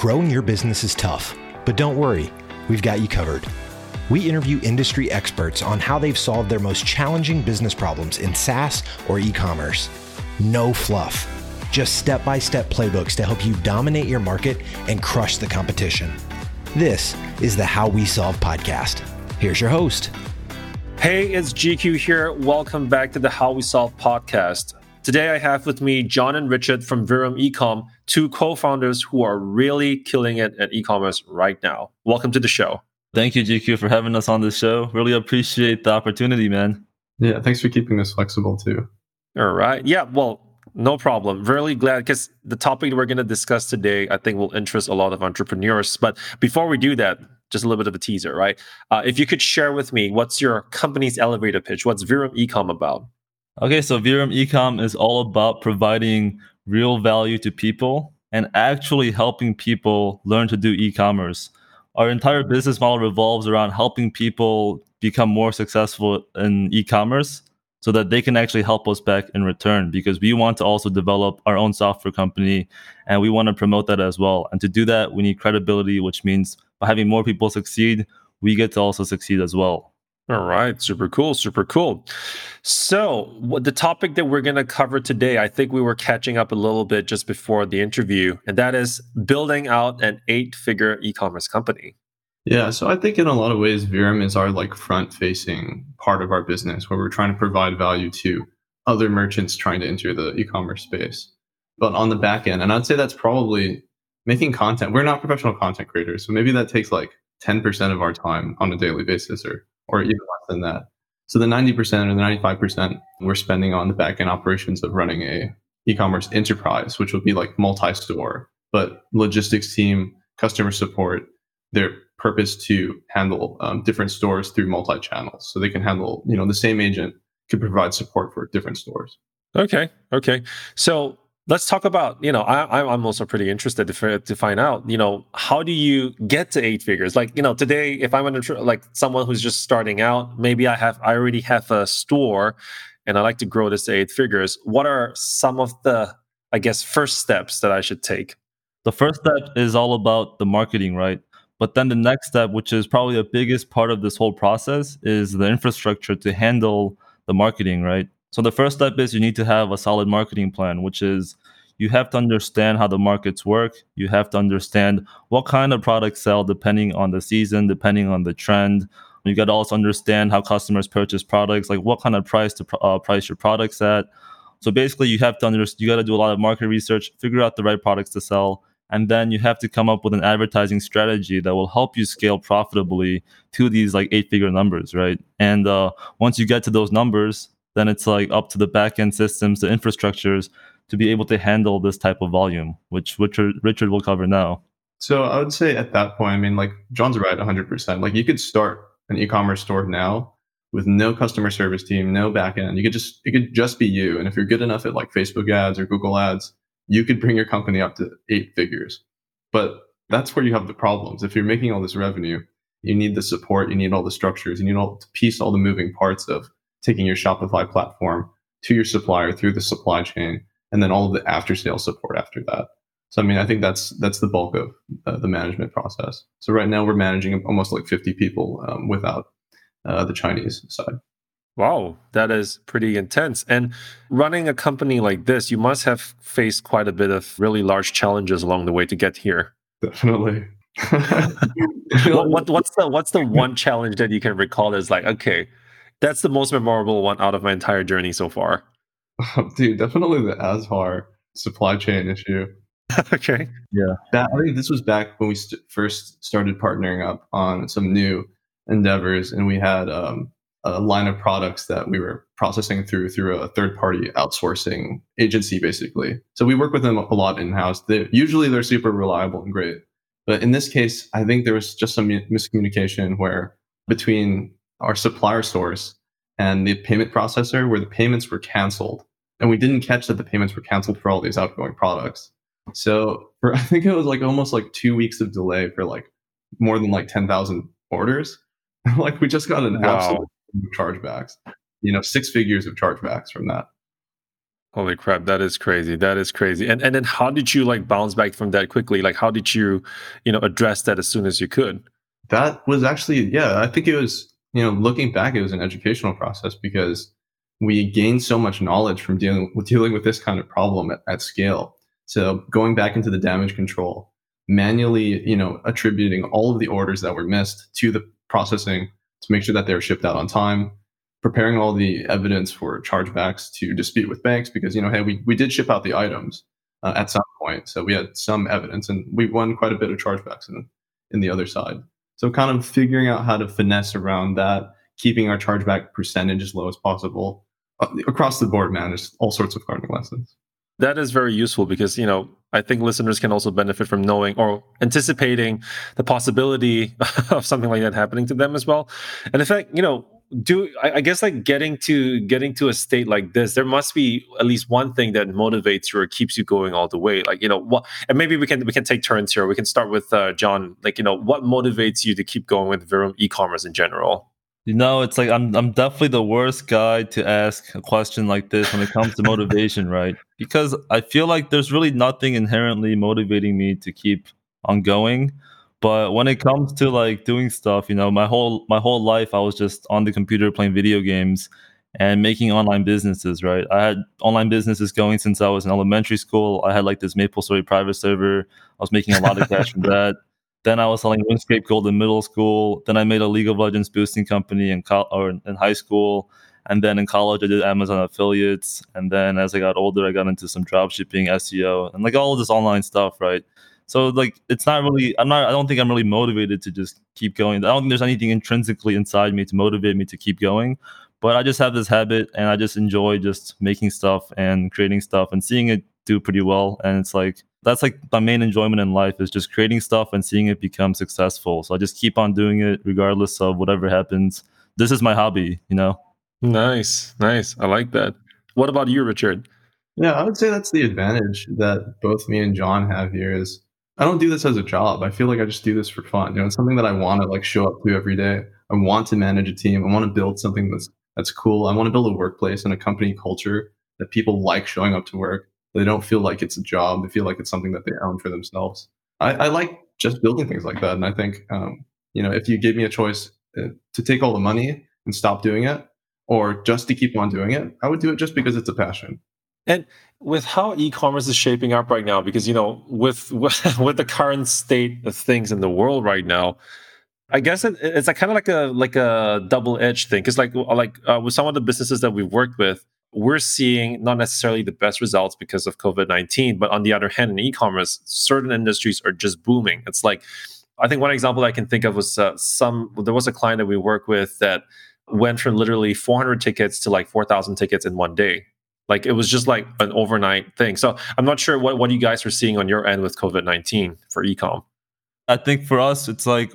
Growing your business is tough, but don't worry, we've got you covered. We interview industry experts on how they've solved their most challenging business problems in SaaS or e commerce. No fluff, just step by step playbooks to help you dominate your market and crush the competition. This is the How We Solve podcast. Here's your host. Hey, it's GQ here. Welcome back to the How We Solve podcast. Today I have with me John and Richard from Virum Ecom, two co-founders who are really killing it at e-commerce right now. Welcome to the show. Thank you, GQ, for having us on the show. Really appreciate the opportunity, man. Yeah, thanks for keeping this flexible too. All right. Yeah, well, no problem. Really glad because the topic we're going to discuss today, I think, will interest a lot of entrepreneurs. But before we do that, just a little bit of a teaser, right? Uh, if you could share with me, what's your company's elevator pitch? What's Virum Ecom about? Okay, so Virum Ecom is all about providing real value to people and actually helping people learn to do e-commerce. Our entire business model revolves around helping people become more successful in e-commerce so that they can actually help us back in return because we want to also develop our own software company and we want to promote that as well. And to do that, we need credibility, which means by having more people succeed, we get to also succeed as well. All right, super cool, super cool. So, what the topic that we're going to cover today, I think we were catching up a little bit just before the interview, and that is building out an eight-figure e-commerce company. Yeah, so I think in a lot of ways, Virum is our like front-facing part of our business, where we're trying to provide value to other merchants trying to enter the e-commerce space. But on the back end, and I'd say that's probably making content. We're not professional content creators, so maybe that takes like 10% of our time on a daily basis or or even less than that. So the 90% or the 95% we're spending on the backend operations of running a e-commerce enterprise, which would be like multi-store, but logistics team, customer support, their purpose to handle um, different stores through multi-channels. So they can handle, you know, the same agent could provide support for different stores. Okay. Okay. So let's talk about you know I, i'm also pretty interested to, to find out you know how do you get to eight figures? Like you know today if i'm an, like someone who's just starting out maybe i have i already have a store and i like to grow this to eight figures. What are some of the i guess first steps that i should take? The first step is all about the marketing right? But then the next step which is probably the biggest part of this whole process is the infrastructure to handle the marketing right? So the first step is you need to have a solid marketing plan, which is you have to understand how the markets work. You have to understand what kind of products sell depending on the season, depending on the trend. You got to also understand how customers purchase products, like what kind of price to uh, price your products at. So basically, you have to understand. You got to do a lot of market research, figure out the right products to sell, and then you have to come up with an advertising strategy that will help you scale profitably to these like eight figure numbers, right? And uh, once you get to those numbers, then it's like up to the backend systems, the infrastructures to be able to handle this type of volume, which Richard, Richard will cover now. So I would say at that point, I mean, like John's right, 100%. Like you could start an e-commerce store now with no customer service team, no backend. You could just it could just be you, and if you're good enough at like Facebook ads or Google ads, you could bring your company up to eight figures. But that's where you have the problems. If you're making all this revenue, you need the support, you need all the structures, you need all to piece all the moving parts of taking your Shopify platform to your supplier through the supply chain, and then all of the after sale support after that. So I mean, I think that's that's the bulk of uh, the management process. So right now we're managing almost like 50 people um, without uh, the Chinese side. Wow, that is pretty intense. And running a company like this, you must have faced quite a bit of really large challenges along the way to get here. Definitely. what, what, what's the what's the one challenge that you can recall that's like okay that's the most memorable one out of my entire journey so far. dude, definitely the Azhar supply chain issue. okay. Yeah. That, I think this was back when we st- first started partnering up on some new endeavors, and we had um, a line of products that we were processing through through a third party outsourcing agency, basically. So we work with them a lot in house. They, usually they're super reliable and great, but in this case, I think there was just some miscommunication where between our supplier source and the payment processor where the payments were canceled. And we didn't catch that the payments were canceled for all these outgoing products. So for, I think it was like almost like two weeks of delay for like more than like 10,000 orders. like we just got an wow. absolute chargebacks, you know, six figures of chargebacks from that. Holy crap, that is crazy. That is crazy. And and then how did you like bounce back from that quickly? Like how did you, you know, address that as soon as you could? That was actually yeah, I think it was, you know, looking back it was an educational process because we gained so much knowledge from dealing with dealing with this kind of problem at, at scale. So going back into the damage control, manually, you know, attributing all of the orders that were missed to the processing to make sure that they were shipped out on time, preparing all the evidence for chargebacks to dispute with banks because you know hey we, we did ship out the items uh, at some point so we had some evidence and we won quite a bit of chargebacks in, in the other side so kind of figuring out how to finesse around that keeping our chargeback percentage as low as possible across the board man there's all sorts of learning lessons that is very useful because you know i think listeners can also benefit from knowing or anticipating the possibility of something like that happening to them as well. And in fact you know do I, I, guess like getting to getting to a state like this there must be at least one thing that motivates you or keeps you going all the way. Like you know what and maybe we can we can take turns here. We can start with uh, john. Like you know what motivates you to keep going with Virum e-commerce in general you know it's like i'm i'm definitely the worst guy to ask a question like this when it comes to motivation right because i feel like there's really nothing inherently motivating me to keep on going but when it comes to like doing stuff, you know, my whole my whole life I was just on the computer playing video games and making online businesses, right? I had online businesses going since I was in elementary school. I had like this MapleStory private server. I was making a lot of cash from that. Then I was selling RuneScape Gold in middle school. Then I made a League of Legends boosting company in co- or in high school. And then in college, I did Amazon affiliates. And then as I got older, I got into some dropshipping, SEO, and like all this online stuff, right? So like it's not really I'm not I don't think I'm really motivated to just keep going. I don't think there's anything intrinsically inside me to motivate me to keep going. But I just have this habit and I just enjoy just making stuff and creating stuff and seeing it do pretty well. And it's like that's like my main enjoyment in life is just creating stuff and seeing it become successful. So I just keep on doing it regardless of whatever happens. This is my hobby, you know. Nice. Nice. I like that. What about you, Richard? Yeah, I would say that's the advantage that both me and John have here is I don't do this as a job. I feel like I just do this for fun. You know, it's something that I want to like show up to every day. I want to manage a team. I want to build something that's that's cool. I want to build a workplace and a company culture that people like showing up to work. They don't feel like it's a job. They feel like it's something that they own for themselves. I, I like just building things like that. And I think, um, you know, if you gave me a choice uh, to take all the money and stop doing it, or just to keep on doing it, I would do it just because it's a passion. And with how e-commerce is shaping up right now, because you know, with with, the current state of things in the world right now, I guess it, it's a kind of like a like a double edged thing. Because like like uh, with some of the businesses that we've worked with, we're seeing not necessarily the best results because of COVID nineteen, but on the other hand, in e-commerce, certain industries are just booming. It's like I think one example I can think of was uh, some there was a client that we work with that went from literally 400 tickets to like 4,000 tickets in one day like it was just like an overnight thing. So I'm not sure what, what you guys are seeing on your end with COVID 19 for ecom. I think for us, it's like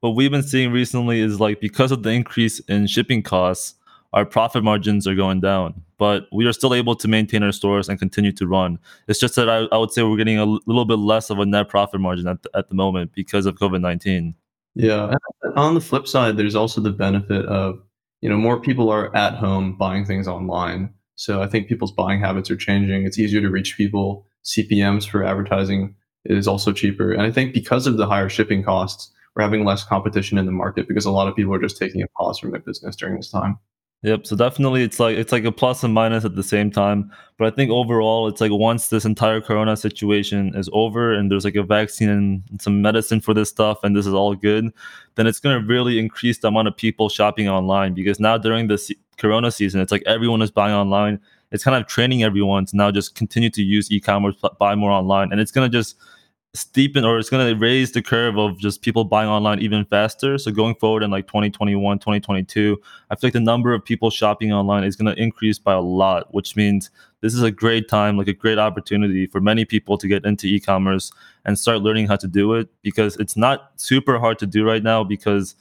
what we've been seeing recently is like because of the increase in shipping costs, our profit margins are going down, but we are still able to maintain our stores and continue to run. It's just that I, I would say we're getting a little bit less of a net profit margin at the, at the moment because of COVID 19. Yeah. On the flip side, there's also the benefit of, you know, more people are at home buying things online. So I think people's buying habits are changing. It's easier to reach people. CPMs for advertising is also cheaper. And I think because of the higher shipping costs, we're having less competition in the market because a lot of people are just taking a pause from their business during this time. Yep. So definitely it's like it's like a plus and minus at the same time. But I think overall it's like once this entire corona situation is over and there's like a vaccine and some medicine for this stuff and this is all good, then it's gonna really increase the amount of people shopping online because now during the corona season, it's like everyone is buying online. It's kind of training everyone to now just continue to use e-commerce, buy more online. And it's gonna just steepen or it's going to raise the curve of just people buying online even faster. So going forward in like 2021, 2022, I feel like the number of people shopping online is going to increase by a lot, which means this is a great time, like a great opportunity for many people to get into e-commerce and start learning how to do it because it's not super hard to do right now because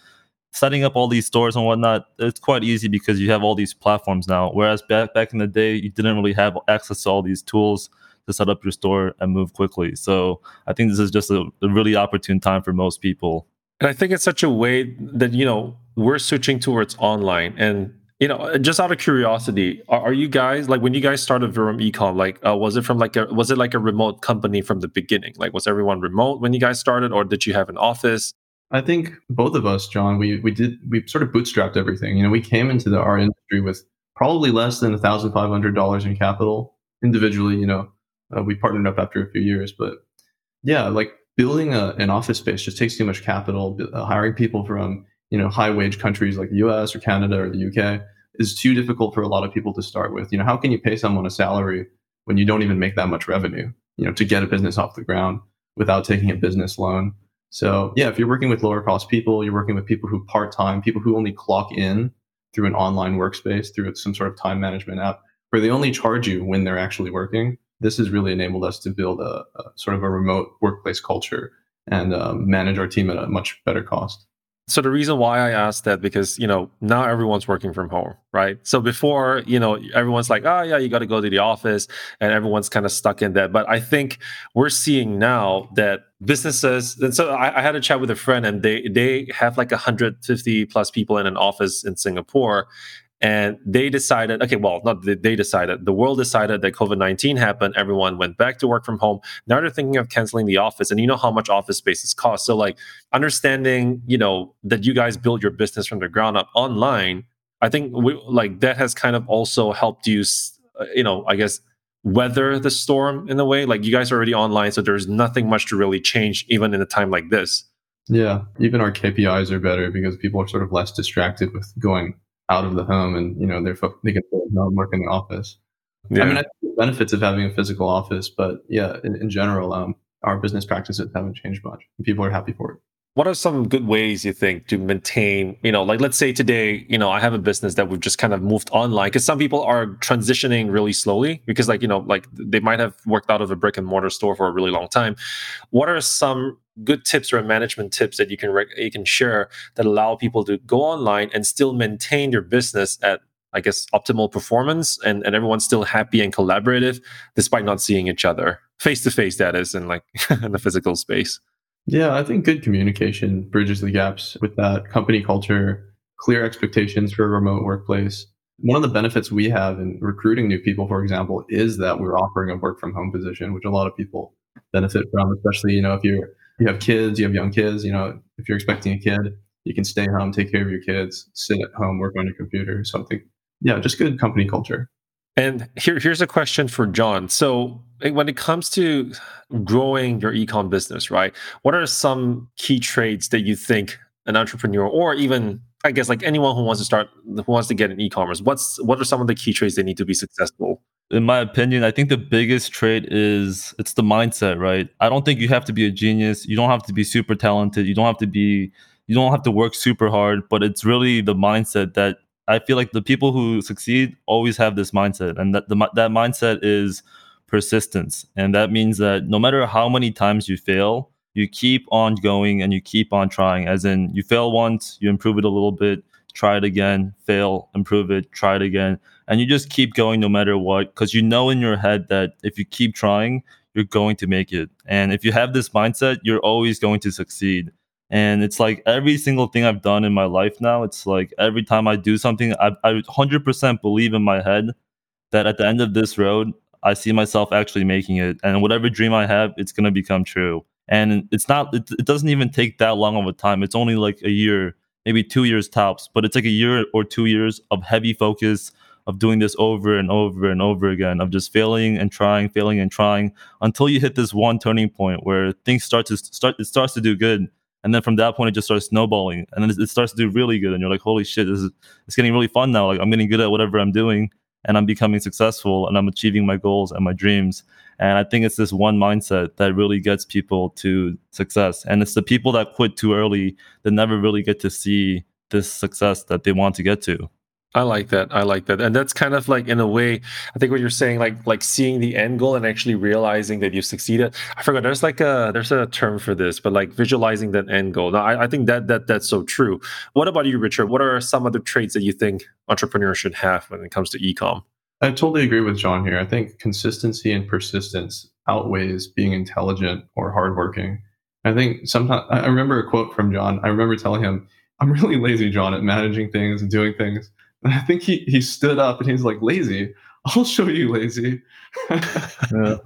setting up all these stores and whatnot, it's quite easy because you have all these platforms now. Whereas back back in the day, you didn't really have access to all these tools to set up your store and move quickly. So I think this is just a, a really opportune time for most people. And I think it's such a way that, you know, we're switching towards online and you know, just out of curiosity, are, are you guys like when you guys started Virum Ecom? Like, uh, was it from like a was it like a remote company from the beginning? Like, was everyone remote when you guys started, or did you have an office? I think both of us, John, we we did we sort of bootstrapped everything. You know, we came into the our industry with probably less than thousand five hundred dollars in capital individually. You know, uh, we partnered up after a few years, but yeah, like building a, an office space just takes too much capital. Uh, hiring people from you know high wage countries like the U.S. or Canada or the UK is too difficult for a lot of people to start with. You know, how can you pay someone a salary when you don't even make that much revenue? You know, to get a business off the ground without taking a business loan. So yeah, if you're working with lower cost people, you're working with people who part time, people who only clock in through an online workspace through some sort of time management app, where they only charge you when they're actually working. This has really enabled us to build a, a sort of a remote workplace culture and um, manage our team at a much better cost. So the reason why I asked that because you know now everyone's working from home, right? So before you know everyone's like, oh yeah, you got to go to the office, and everyone's kind of stuck in that. But I think we're seeing now that businesses, and so I, I had a chat with a friend, and they they have like 150 plus people in an office in Singapore, and they decided, okay, well, not they decided, the world decided that COVID 19 happened. Everyone went back to work from home. Now they're thinking of canceling the office. And you know how much office spaces cost. So, like, understanding, you know, that you guys build your business from the ground up online, I think we, like that has kind of also helped you, uh, you know, I guess, weather the storm in a way. Like, you guys are already online. So there's nothing much to really change, even in a time like this. Yeah. Even our KPIs are better because people are sort of less distracted with going out of the home and you know they're they can work in the office. Yeah. I mean, I think the benefits of having a physical office, but yeah, in, in general, um, our business practices haven't changed much. People are happy for it what are some good ways you think to maintain you know like let's say today you know i have a business that we've just kind of moved online because some people are transitioning really slowly because like you know like they might have worked out of a brick and mortar store for a really long time what are some good tips or management tips that you can rec- you can share that allow people to go online and still maintain your business at I guess optimal performance and, and everyone's still happy and collaborative despite not seeing each other face to face that is in like in the physical space. Yeah, I think good communication bridges the gaps with that company culture, clear expectations for a remote workplace. One of the benefits we have in recruiting new people, for example, is that we're offering a work from home position, which a lot of people benefit from, especially, you know, if you're you have kids, you have young kids, you know, if you're expecting a kid, you can stay home, take care of your kids, sit at home, work on your computer. So I think, yeah, just good company culture. And here, here's a question for John. So, eh, when it comes to growing your ecom business, right? What are some key traits that you think an entrepreneur, or even I guess like anyone who wants to start, who wants to get an e-commerce, what's what are some of the key traits they need to be successful? In my opinion, I think the biggest trait is it's the mindset, right? I don't think you have to be a genius. You don't have to be super talented. You don't have to be. You don't have to work super hard, but it's really the mindset that I feel like the people who succeed always have this mindset, and that the, that mindset is persistence, and that means that no matter how many times you fail, you keep on going and you keep on trying. As in, you fail once, you improve it a little bit, try it again, fail, improve it, try it again, and you just keep going no matter what, because you know in your head that if you keep trying, you're going to make it, and if you have this mindset, you're always going to succeed. And it's like every single thing I've done in my life now, it's like every time I do something, I, I 100% believe in my head that at the end of this road, I see myself actually making it. And whatever dream I have, it's going to become true. And it's not, it, it doesn't even take that long of a time. It's only like a year, maybe two years tops, but it's like a year or two years of heavy focus, of doing this over and over and over again, of just failing and trying, failing and trying until you hit this one turning point where things start to start, it starts to do good. And then from that point it just starts snowballing. And then it starts to do really good and you're like holy shit this is it's getting really fun now. Like i'm getting good at whatever i'm doing and i'm becoming successful and i'm achieving my goals and my dreams and i think it's this one mindset that really gets people to success and it's the people that quit too early that never really get to see this success that they want to get to I like that. I like that. And that's kind of like in a way, I think what you're saying, like like seeing the end goal and actually realizing that you've succeeded. I forgot there's like a there's a term for this, but like visualizing that end goal. Now I, I think that that that's so true. What about you, Richard? What are some other traits that you think entrepreneurs should have when it comes to ecom? I totally agree with John here. I think consistency and persistence outweighs being intelligent or hardworking. I think sometimes I remember a quote from John. I remember telling him, I'm really lazy, John, at managing things and doing things And I think he he stood up and he's like, "Lazy, I'll show you, lazy." so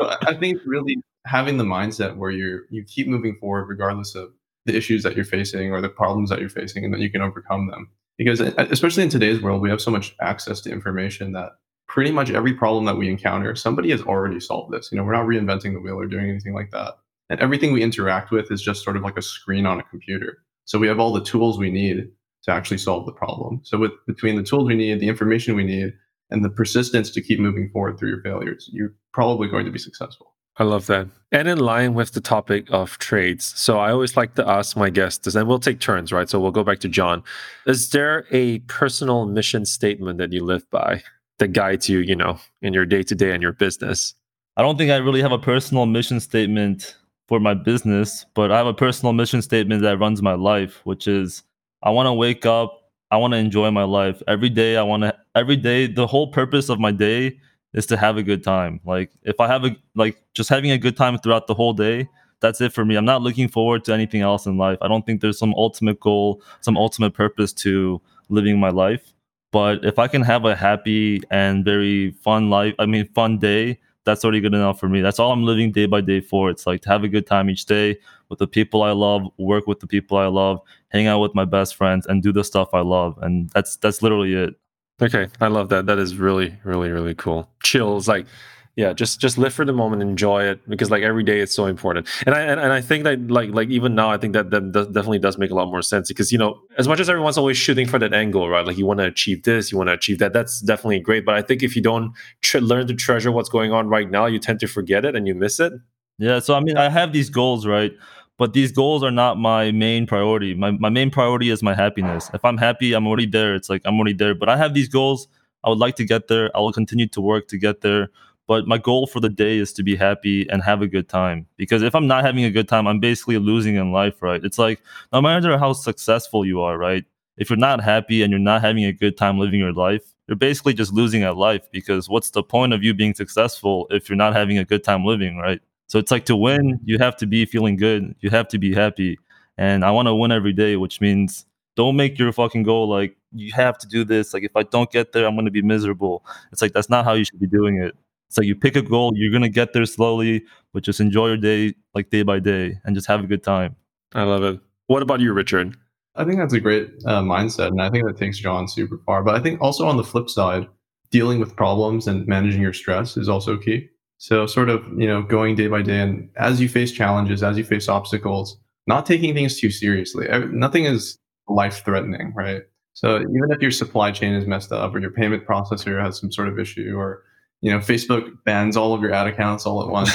I think really having the mindset where you you keep moving forward regardless of the issues that you're facing or the problems that you're facing, and that you can overcome them. Because uh, especially in today's world, we have so much access to information that pretty much every problem that we encounter, somebody has already solved this. You know, we're not reinventing the wheel or doing anything like that. And everything we interact with is just sort of like a screen on a computer. So we have all the tools we need to actually solve the problem. So with between the tools we need, the information we need, and the persistence to keep moving forward through your failures, you're probably going to be successful. I love that. And in line with the topic of trades. So I always like to ask my guests, and we'll take turns, right? So we'll go back to John. Is there a personal mission statement that you live by that guides you, you know, in your day to day and your business? I don't think I really have a personal mission statement for my business, but I have a personal mission statement that runs my life, which is I want to wake up, I want to enjoy my life. Every day I want to every day the whole purpose of my day is to have a good time. Like if I have a like just having a good time throughout the whole day, that's it for me. I'm not looking forward to anything else in life. I don't think there's some ultimate goal, some ultimate purpose to living my life. But if I can have a happy and very fun life, I mean fun day, that's already good enough for me. That's all I'm living day by day for. It's like to have a good time each day with the people I love, work with the people I love, hang out with my best friends, and do the stuff I love. And that's that's literally it. Okay, I love that. That is really, really, really cool. Chills, like, yeah, just just live for the moment, enjoy it because like every day it's so important. And I and, and I think that like like even now, I think that that does, definitely does make a lot more sense because you know as much as everyone's always shooting for that angle, right? Like you want to achieve this, you want to achieve that. That's definitely great. But I think if you don't learn to treasure what's going on right now, you tend to forget it and you miss it. Yeah. So I mean, I have these goals, right? But these goals are not my main priority. My, my main priority is my happiness. If I'm happy, I'm already there. It's like I'm already there. But I have these goals. I would like to get there. I will continue to work to get there. But my goal for the day is to be happy and have a good time. Because if I'm not having a good time, I'm basically losing in life, right? It's like no matter how successful you are, right? If you're not happy and you're not having a good time living your life, you're basically just losing at life because what's the point of you being successful if you're not having a good time living, right? So it's like to win, you have to be feeling good. You have to be happy. And I want to win every day, which means don't make your fucking goal like you have to do this. Like if I don't get there, I'm going to be miserable. It's like that's not how you should be doing it. It's like you pick a goal, you're going to get there slowly, but just enjoy your day like day by day and just have a good time. I love it. What about you, Richard? I think that's a great uh, mindset. And I think that takes John super far. But I think also on the flip side, dealing with problems and managing your stress is also key. So sort of, you know, going day by day and as you face challenges, as you face obstacles, not taking things too seriously. Nothing is life threatening, right? So even if your supply chain is messed up or your payment processor has some sort of issue or you know Facebook bans all of your ad accounts all at once,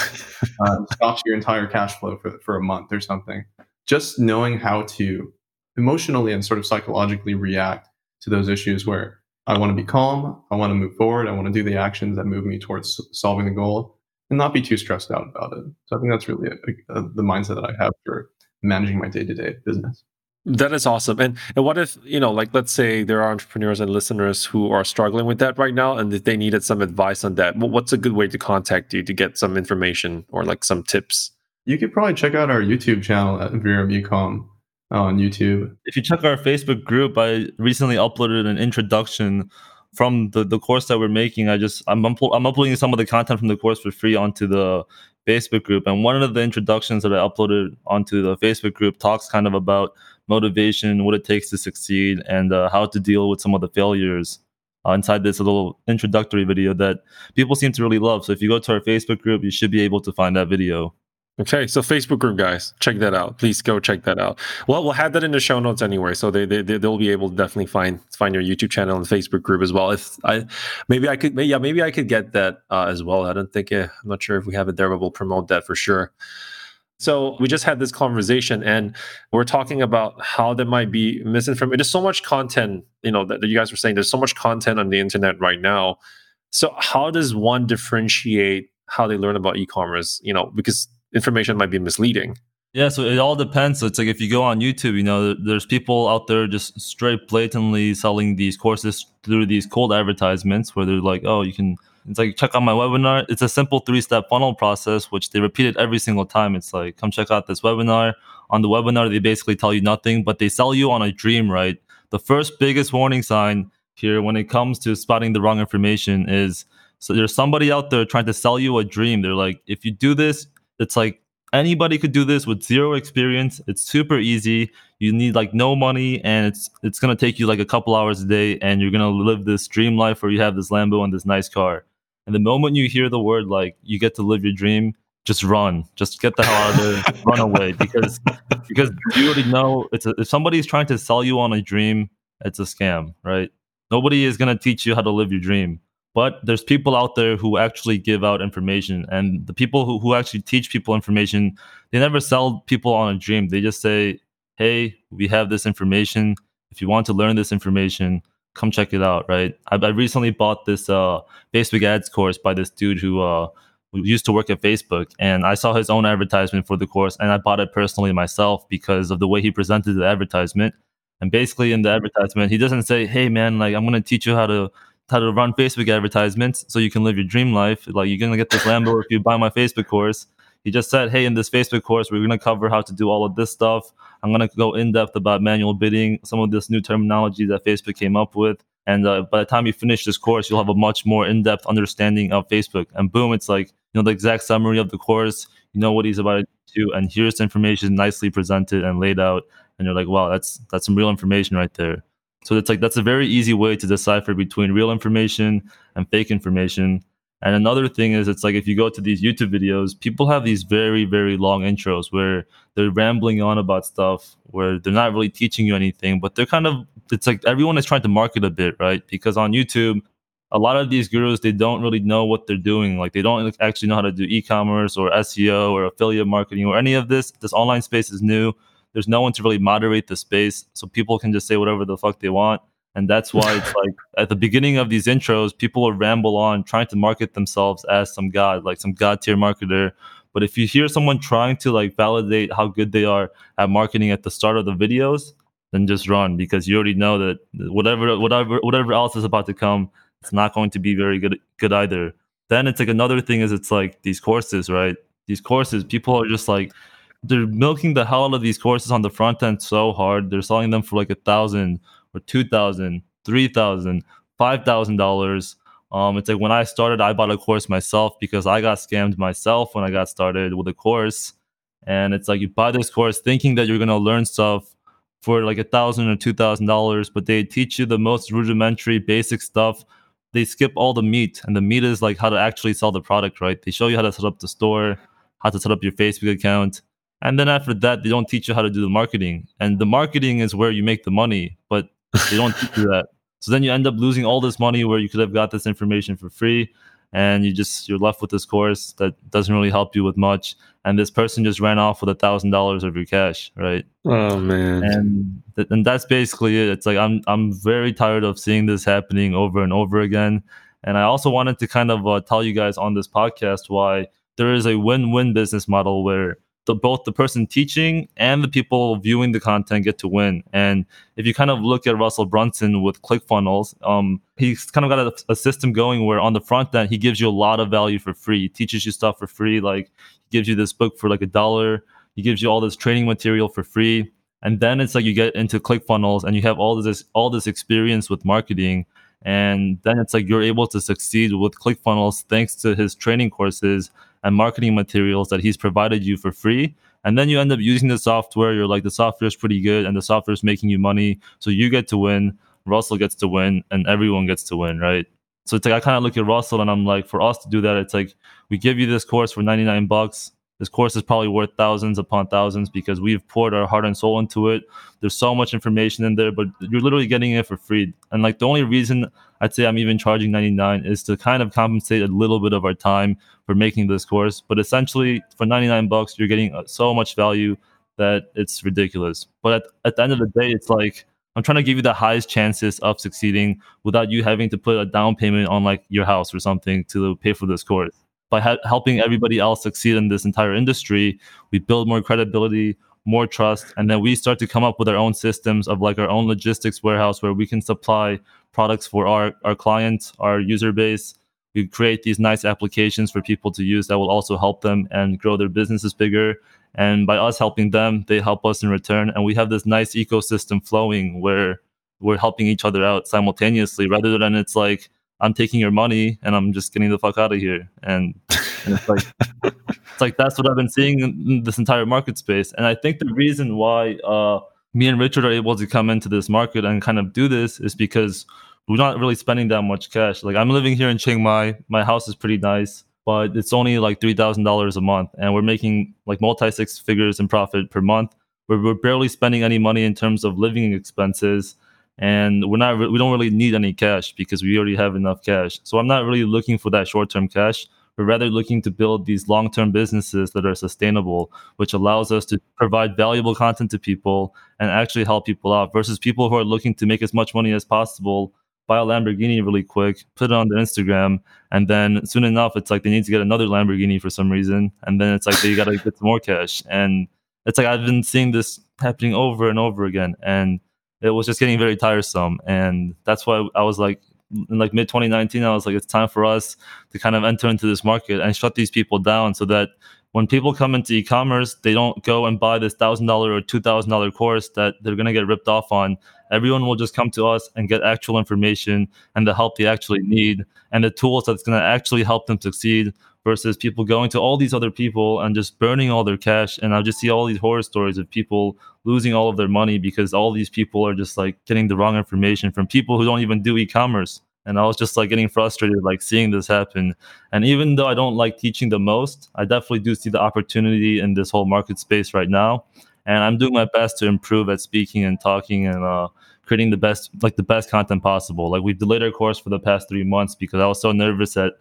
uh, stops your entire cash flow for for a month or something. Just knowing how to emotionally and sort of psychologically react to those issues where I want to be calm. I want to move forward. I want to do the actions that move me towards solving the goal and not be too stressed out about it. So I think that's really a, a, the mindset that I have for managing my day to day business. That is awesome. And and what if, you know, like let's say there are entrepreneurs and listeners who are struggling with that right now and they needed some advice on that. What's a good way to contact you to get some information or like some tips? You could probably check out our YouTube channel at Virum Ecom on YouTube. If you check our Facebook group, I recently uploaded an introduction from the, the course that we're making. I just I'm I'm uploading some of the content from the course for free onto the Facebook group, and one of the introductions that I uploaded onto the Facebook group talks kind of about motivation, what it takes to succeed, and uh, how to deal with some of the failures. Uh, inside this little introductory video that people seem to really love. So if you go to our Facebook group, you should be able to find that video. Okay, so Facebook group guys, check that out. Please go check that out. Well, we'll have that in the show notes anyway, so they they they'll be able to definitely find find your YouTube channel and Facebook group as well. If I maybe I could, yeah, maybe I could get that uh, as well. I don't think uh, I'm not sure if we have it there, but we'll promote that for sure. So we just had this conversation, and we're talking about how there might be misinformation. There's so much content, you know, that, that you guys were saying. There's so much content on the internet right now. So how does one differentiate how they learn about e-commerce? You know, because information might be misleading. Yeah, so it all depends. So it's like if you go on YouTube, you know, there's people out there just straight blatantly selling these courses through these cold advertisements where they're like, oh, you can, it's like, check out my webinar. It's a simple three step funnel process, which they repeat it every single time. It's like, come check out this webinar. On the webinar, they basically tell you nothing, but they sell you on a dream, right? the first biggest warning sign here when it comes to spotting the wrong information is so there's somebody out there trying to sell you a dream. They're like, if you do this, it's like anybody could do this with zero experience. It's super easy. You need like no money, and it's it's gonna take you like a couple hours a day, and you're gonna live this dream life where you have this Lambo and this nice car. And the moment you hear the word like you get to live your dream, just run, just get the hell out of there, run away because because you already know it's a, if somebody's trying to sell you on a dream, it's a scam, right? Nobody is gonna teach you how to live your dream but there's people out there who actually give out information and the people who, who actually teach people information they never sell people on a dream. They just say hey we have this information. If you want to learn this information come check it out right? I, I recently bought this uh, facebook ads course by this dude who uh, used to work at facebook and i saw his own advertisement for the course and i bought it personally myself because of the way he presented the advertisement. And basically in the advertisement he doesn't say hey man like i'm going to teach you how to how to run Facebook advertisements so you can live your dream life. Like you're gonna get this Lambo if you buy my Facebook course. He just said, "Hey, in this Facebook course, we're gonna cover how to do all of this stuff. I'm gonna go in depth about manual bidding, some of this new terminology that Facebook came up with, and uh, by the time you finish this course, you'll have a much more in depth understanding of Facebook. And boom, it's like you know the exact summary of the course. You know what he's about to do, and here's the information nicely presented and laid out. And you're like, wow, that's that's some real information right there. So it's like that's a very easy way to decipher between real information and fake information. And another thing is, it's like if you go to these YouTube videos, people have these very, very long intros where they're rambling on about stuff where they're not really teaching you anything, but they're kind of, it's like everyone is trying to market a bit, right? Because on YouTube, a lot of these gurus, they don't really know what they're doing. Like they don't actually know how to do e commerce or SEO or affiliate marketing or any of this. This online space is new there's no one to really moderate the space, so people can just say whatever the fuck they want. And that's why it's like at the beginning of these intros, people will ramble on trying to market themselves as some god, like some god tier marketer. But if you hear someone trying to like validate how good they are at marketing at the start of the videos, then just run because you already know that whatever whatever whatever else is about to come, it's not going to be very good good either. Then it's like another thing is it's like these courses, right? These courses, people are just like they're milking the hell out of these courses on the front end so hard. They're selling them for like a thousand or two thousand, three thousand, five thousand dollars. Um, it's like when I started, I bought a course myself because I got scammed myself when I got started with a course. And it's like you buy this course thinking that you're gonna learn stuff for like a thousand or two thousand dollars, but they teach you the most rudimentary, basic stuff. They skip all the meat, and the meat is like how to actually sell the product, right? They show you how to set up the store, how to set up your Facebook account, and then after that, they don't teach you how to do the marketing. And the marketing is where you make the money, but they don't teach you that. So then you end up losing all this money where you could have got this information for free. And you just you're left with this course that doesn't really help you with much. And this person just ran off with a thousand dollars of your cash, right? Oh man! And th- and that's basically it. It's like I'm I'm very tired of seeing this happening over and over again. And I also wanted to kind of uh, tell you guys on this podcast why there is a win-win business model where the both the person teaching and the people viewing the content get to win. And if you kind of look at Russell Brunson with ClickFunnels, um, he's kind of got a, a, system going where on the front end he gives you a lot of value for free. He teaches you stuff for free, like he gives you this book for like a dollar. He gives you all this training material for free. And then it's like you get into ClickFunnels and you have all this all this experience with marketing. And then it's like you're able to succeed with ClickFunnels thanks to his training courses and marketing materials that he's provided you for free. And then you end up using the software. You're like, the software is pretty good and the software is making you money. So you get to win, Russell gets to win, and everyone gets to win, right? So it's like I kind of look at Russell and I'm like, for us to do that, it's like we give you this course for 99 bucks. This course is probably worth thousands upon thousands because we've poured our heart and soul into it. There's so much information in there, but you're literally getting it for free. And like the only reason I'd say I'm even charging 99 is to kind of compensate a little bit of our time for making this course. But essentially, for 99 bucks, you're getting uh, so much value that it's ridiculous. But at, at the end of the day, it's like I'm trying to give you the highest chances of succeeding without you having to put a down payment on like your house or something to pay for this course. By helping everybody else succeed in this entire industry, we build more credibility, more trust, and then we start to come up with our own systems of like our own logistics warehouse where we can supply products for our, our clients, our user base. We create these nice applications for people to use that will also help them and grow their businesses bigger. And by us helping them, they help us in return. And we have this nice ecosystem flowing where we're helping each other out simultaneously rather than it's like I'm taking your money and I'm just getting the fuck out of here. And, and it's like it's like that's what I've been seeing in this entire market space. And I think the reason why uh, me and Richard are able to come into this market and kind of do this is because we're not really spending that much cash. Like I'm living here in Chiang Mai. My house is pretty nice, but it's only like three thousand dollars a month, and we're making like multi six figures in profit per month. We're, we're barely spending any money in terms of living expenses, and we're not we don't really need any cash because we already have enough cash. So I'm not really looking for that short term cash. We're rather looking to build these long term businesses that are sustainable, which allows us to provide valuable content to people and actually help people out versus people who are looking to make as much money as possible buy a Lamborghini really quick, put it on their Instagram, and then soon enough, it's like they need to get another Lamborghini for some reason, and then it's like they got to get some more cash, and it's like I've been seeing this happening over and over again, and it was just getting very tiresome, and that's why I was like. In like mid 2019, I was like, it's time for us to kind of enter into this market and shut these people down so that when people come into e-commerce, they don't go and buy this thousand dollar or two thousand dollar course that they're gonna get ripped off on. Everyone will just come to us and get actual information and the help they actually need and the tools that's gonna actually help them succeed versus people going to all these other people and just burning all their cash. And I just see all these horror stories of people losing all of their money because all these people are just like getting the wrong information from people who don't even do e-commerce. And i was just like getting frustrated like seeing this happen. And even though i don't like teaching the most i definitely do see the opportunity in this whole market space right now. And i'm doing my best to improve at speaking and talking and uh, creating the best like the best content possible. Like we've delayed our course for the past three months because i was so nervous at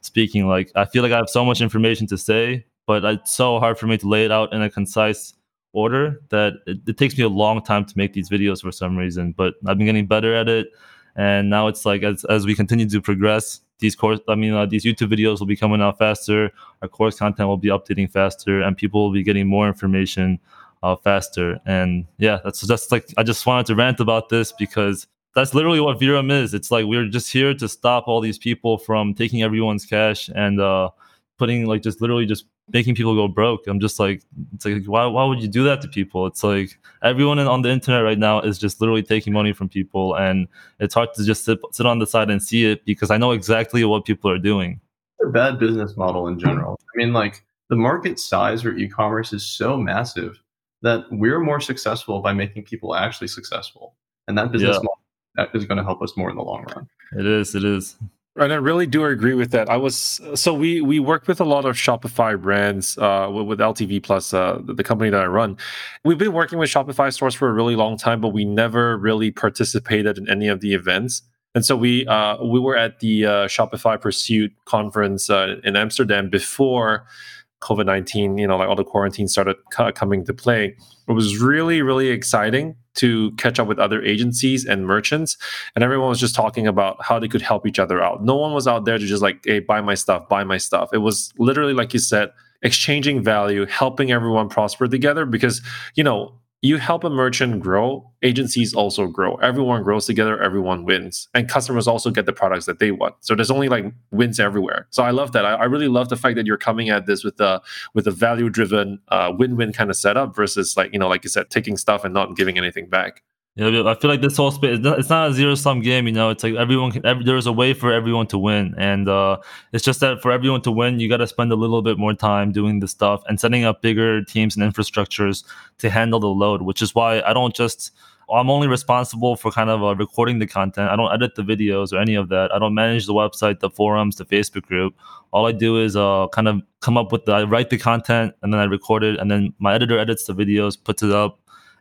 speaking like i feel like i have so much information to say but it's so hard for me to lay it out in a concise order that it, it takes me a long time to make these videos for some reason but i've been getting better at it. And now it's like as, as we continue to progress these course i mean uh, these youtube videos will be coming out faster our course content will be updating faster and people will be getting more information uh, faster. And yeah that's just like i just wanted to rant about this because that's literally what Virum is it's like we're just here to stop all these people from taking everyone's cash and uh putting like just literally just making people go broke. I'm just like, it's like, why, why would you do that to people? It's like everyone on the internet right now is just literally taking money from people, and it's hard to just sit, sit on the side and see it because I know exactly what people are doing. It's a bad business model in general. I mean, like the market size for e-commerce is so massive that we're more successful by making people actually successful, and that business yeah. model that is going to help us more in the long run. It is. It is. And I really do agree with that. I was so we we work with a lot of Shopify brands uh, with, LTV Plus, uh, the, the company that I run. We've been working with Shopify stores for a really long time, but we never really participated in any of the events. And so we uh, we were at the uh, Shopify Pursuit conference uh, in Amsterdam before COVID nineteen. You know, like all the quarantine started coming to play. It was really really exciting to catch up with other agencies and merchants and everyone was just talking about how they could help each other out. No one was out there to just like hey buy my stuff buy my stuff. It was literally like you said exchanging value helping everyone prosper together because you know you help a merchant grow, agencies also grow. Everyone grows together, everyone wins. And customers also get the products that they want. So there's only like wins everywhere. So I love that. I, I really love the fact that you're coming at this with a with a value driven uh, win-win kind of setup versus like, you know, like you said, taking stuff and not giving anything back. Yeah, I feel like this whole space, it's not a zero sum game, you know. It's like everyone can, every, there's a way for everyone to win. And uh, it's just that for everyone to win, you got to spend a little bit more time doing the stuff and setting up bigger teams and infrastructures to handle the load, which is why I don't just, I'm only responsible for kind of uh, recording the content. I don't edit the videos or any of that. I don't manage the website, the forums, the Facebook group. All I do is uh, kind of come up with the, I write the content and then I record it. And then my editor edits the videos, puts it up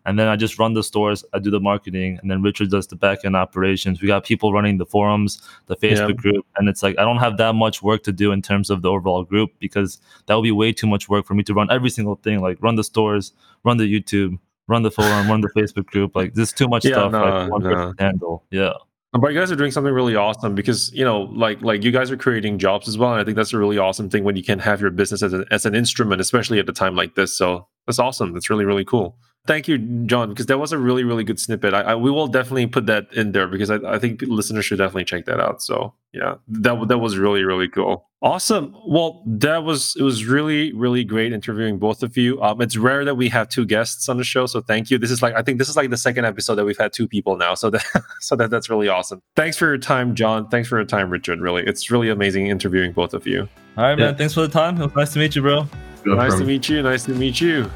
and then I just run the stores, I do the marketing, and then Richard does the back end operations. We got people running the forums, the Facebook yeah. group, and it's like I don't have that much work to do in terms of the overall group because that would be way too much work for me to run every single thing, like run the stores, run the YouTube, run the forum, run the Facebook group. Like there's too much yeah, stuff no, like one no. person handle. Yeah. But you guys are doing something really awesome because you know, like like you guys are creating jobs as well, and I think that's a really awesome thing when you can have your business as, a, as an instrument, especially at a time like this. So that's awesome. That's really really cool. Thank you, John, because that was a really, really good snippet. I, I, we will definitely put that in there because I, I think listeners should definitely check that out. So yeah, that that was really, really cool. Awesome. Well, that was it was really, really great interviewing both of you. Um, it's rare that we have two guests on the show, so thank you. This is like I think this is like the second episode that we've had two people now, so that so that that's really awesome. Thanks for your time, John. Thanks for your time, Richard. Really, it's really amazing interviewing both of you. All right, man. Thanks for the time. It was nice to meet you, bro. nice to meet you. Nice to meet you.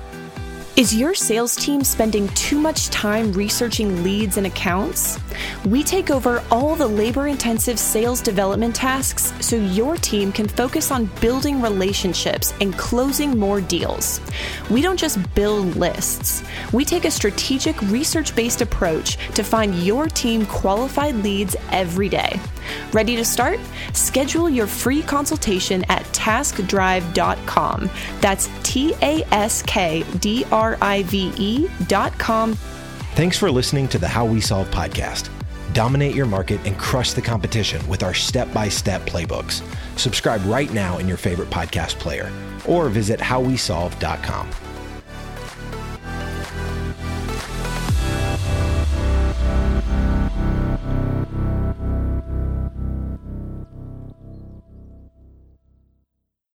Is your sales team spending too much time researching leads and accounts? We take over all the labor intensive sales development tasks so your team can focus on building relationships and closing more deals. We don't just build lists, we take a strategic research based approach to find your team qualified leads every day. Ready to start? Schedule your free consultation at taskdrive.com. That's T A S K D R I V E.com. Thanks for listening to the How We Solve podcast. Dominate your market and crush the competition with our step by step playbooks. Subscribe right now in your favorite podcast player or visit howwesolve.com.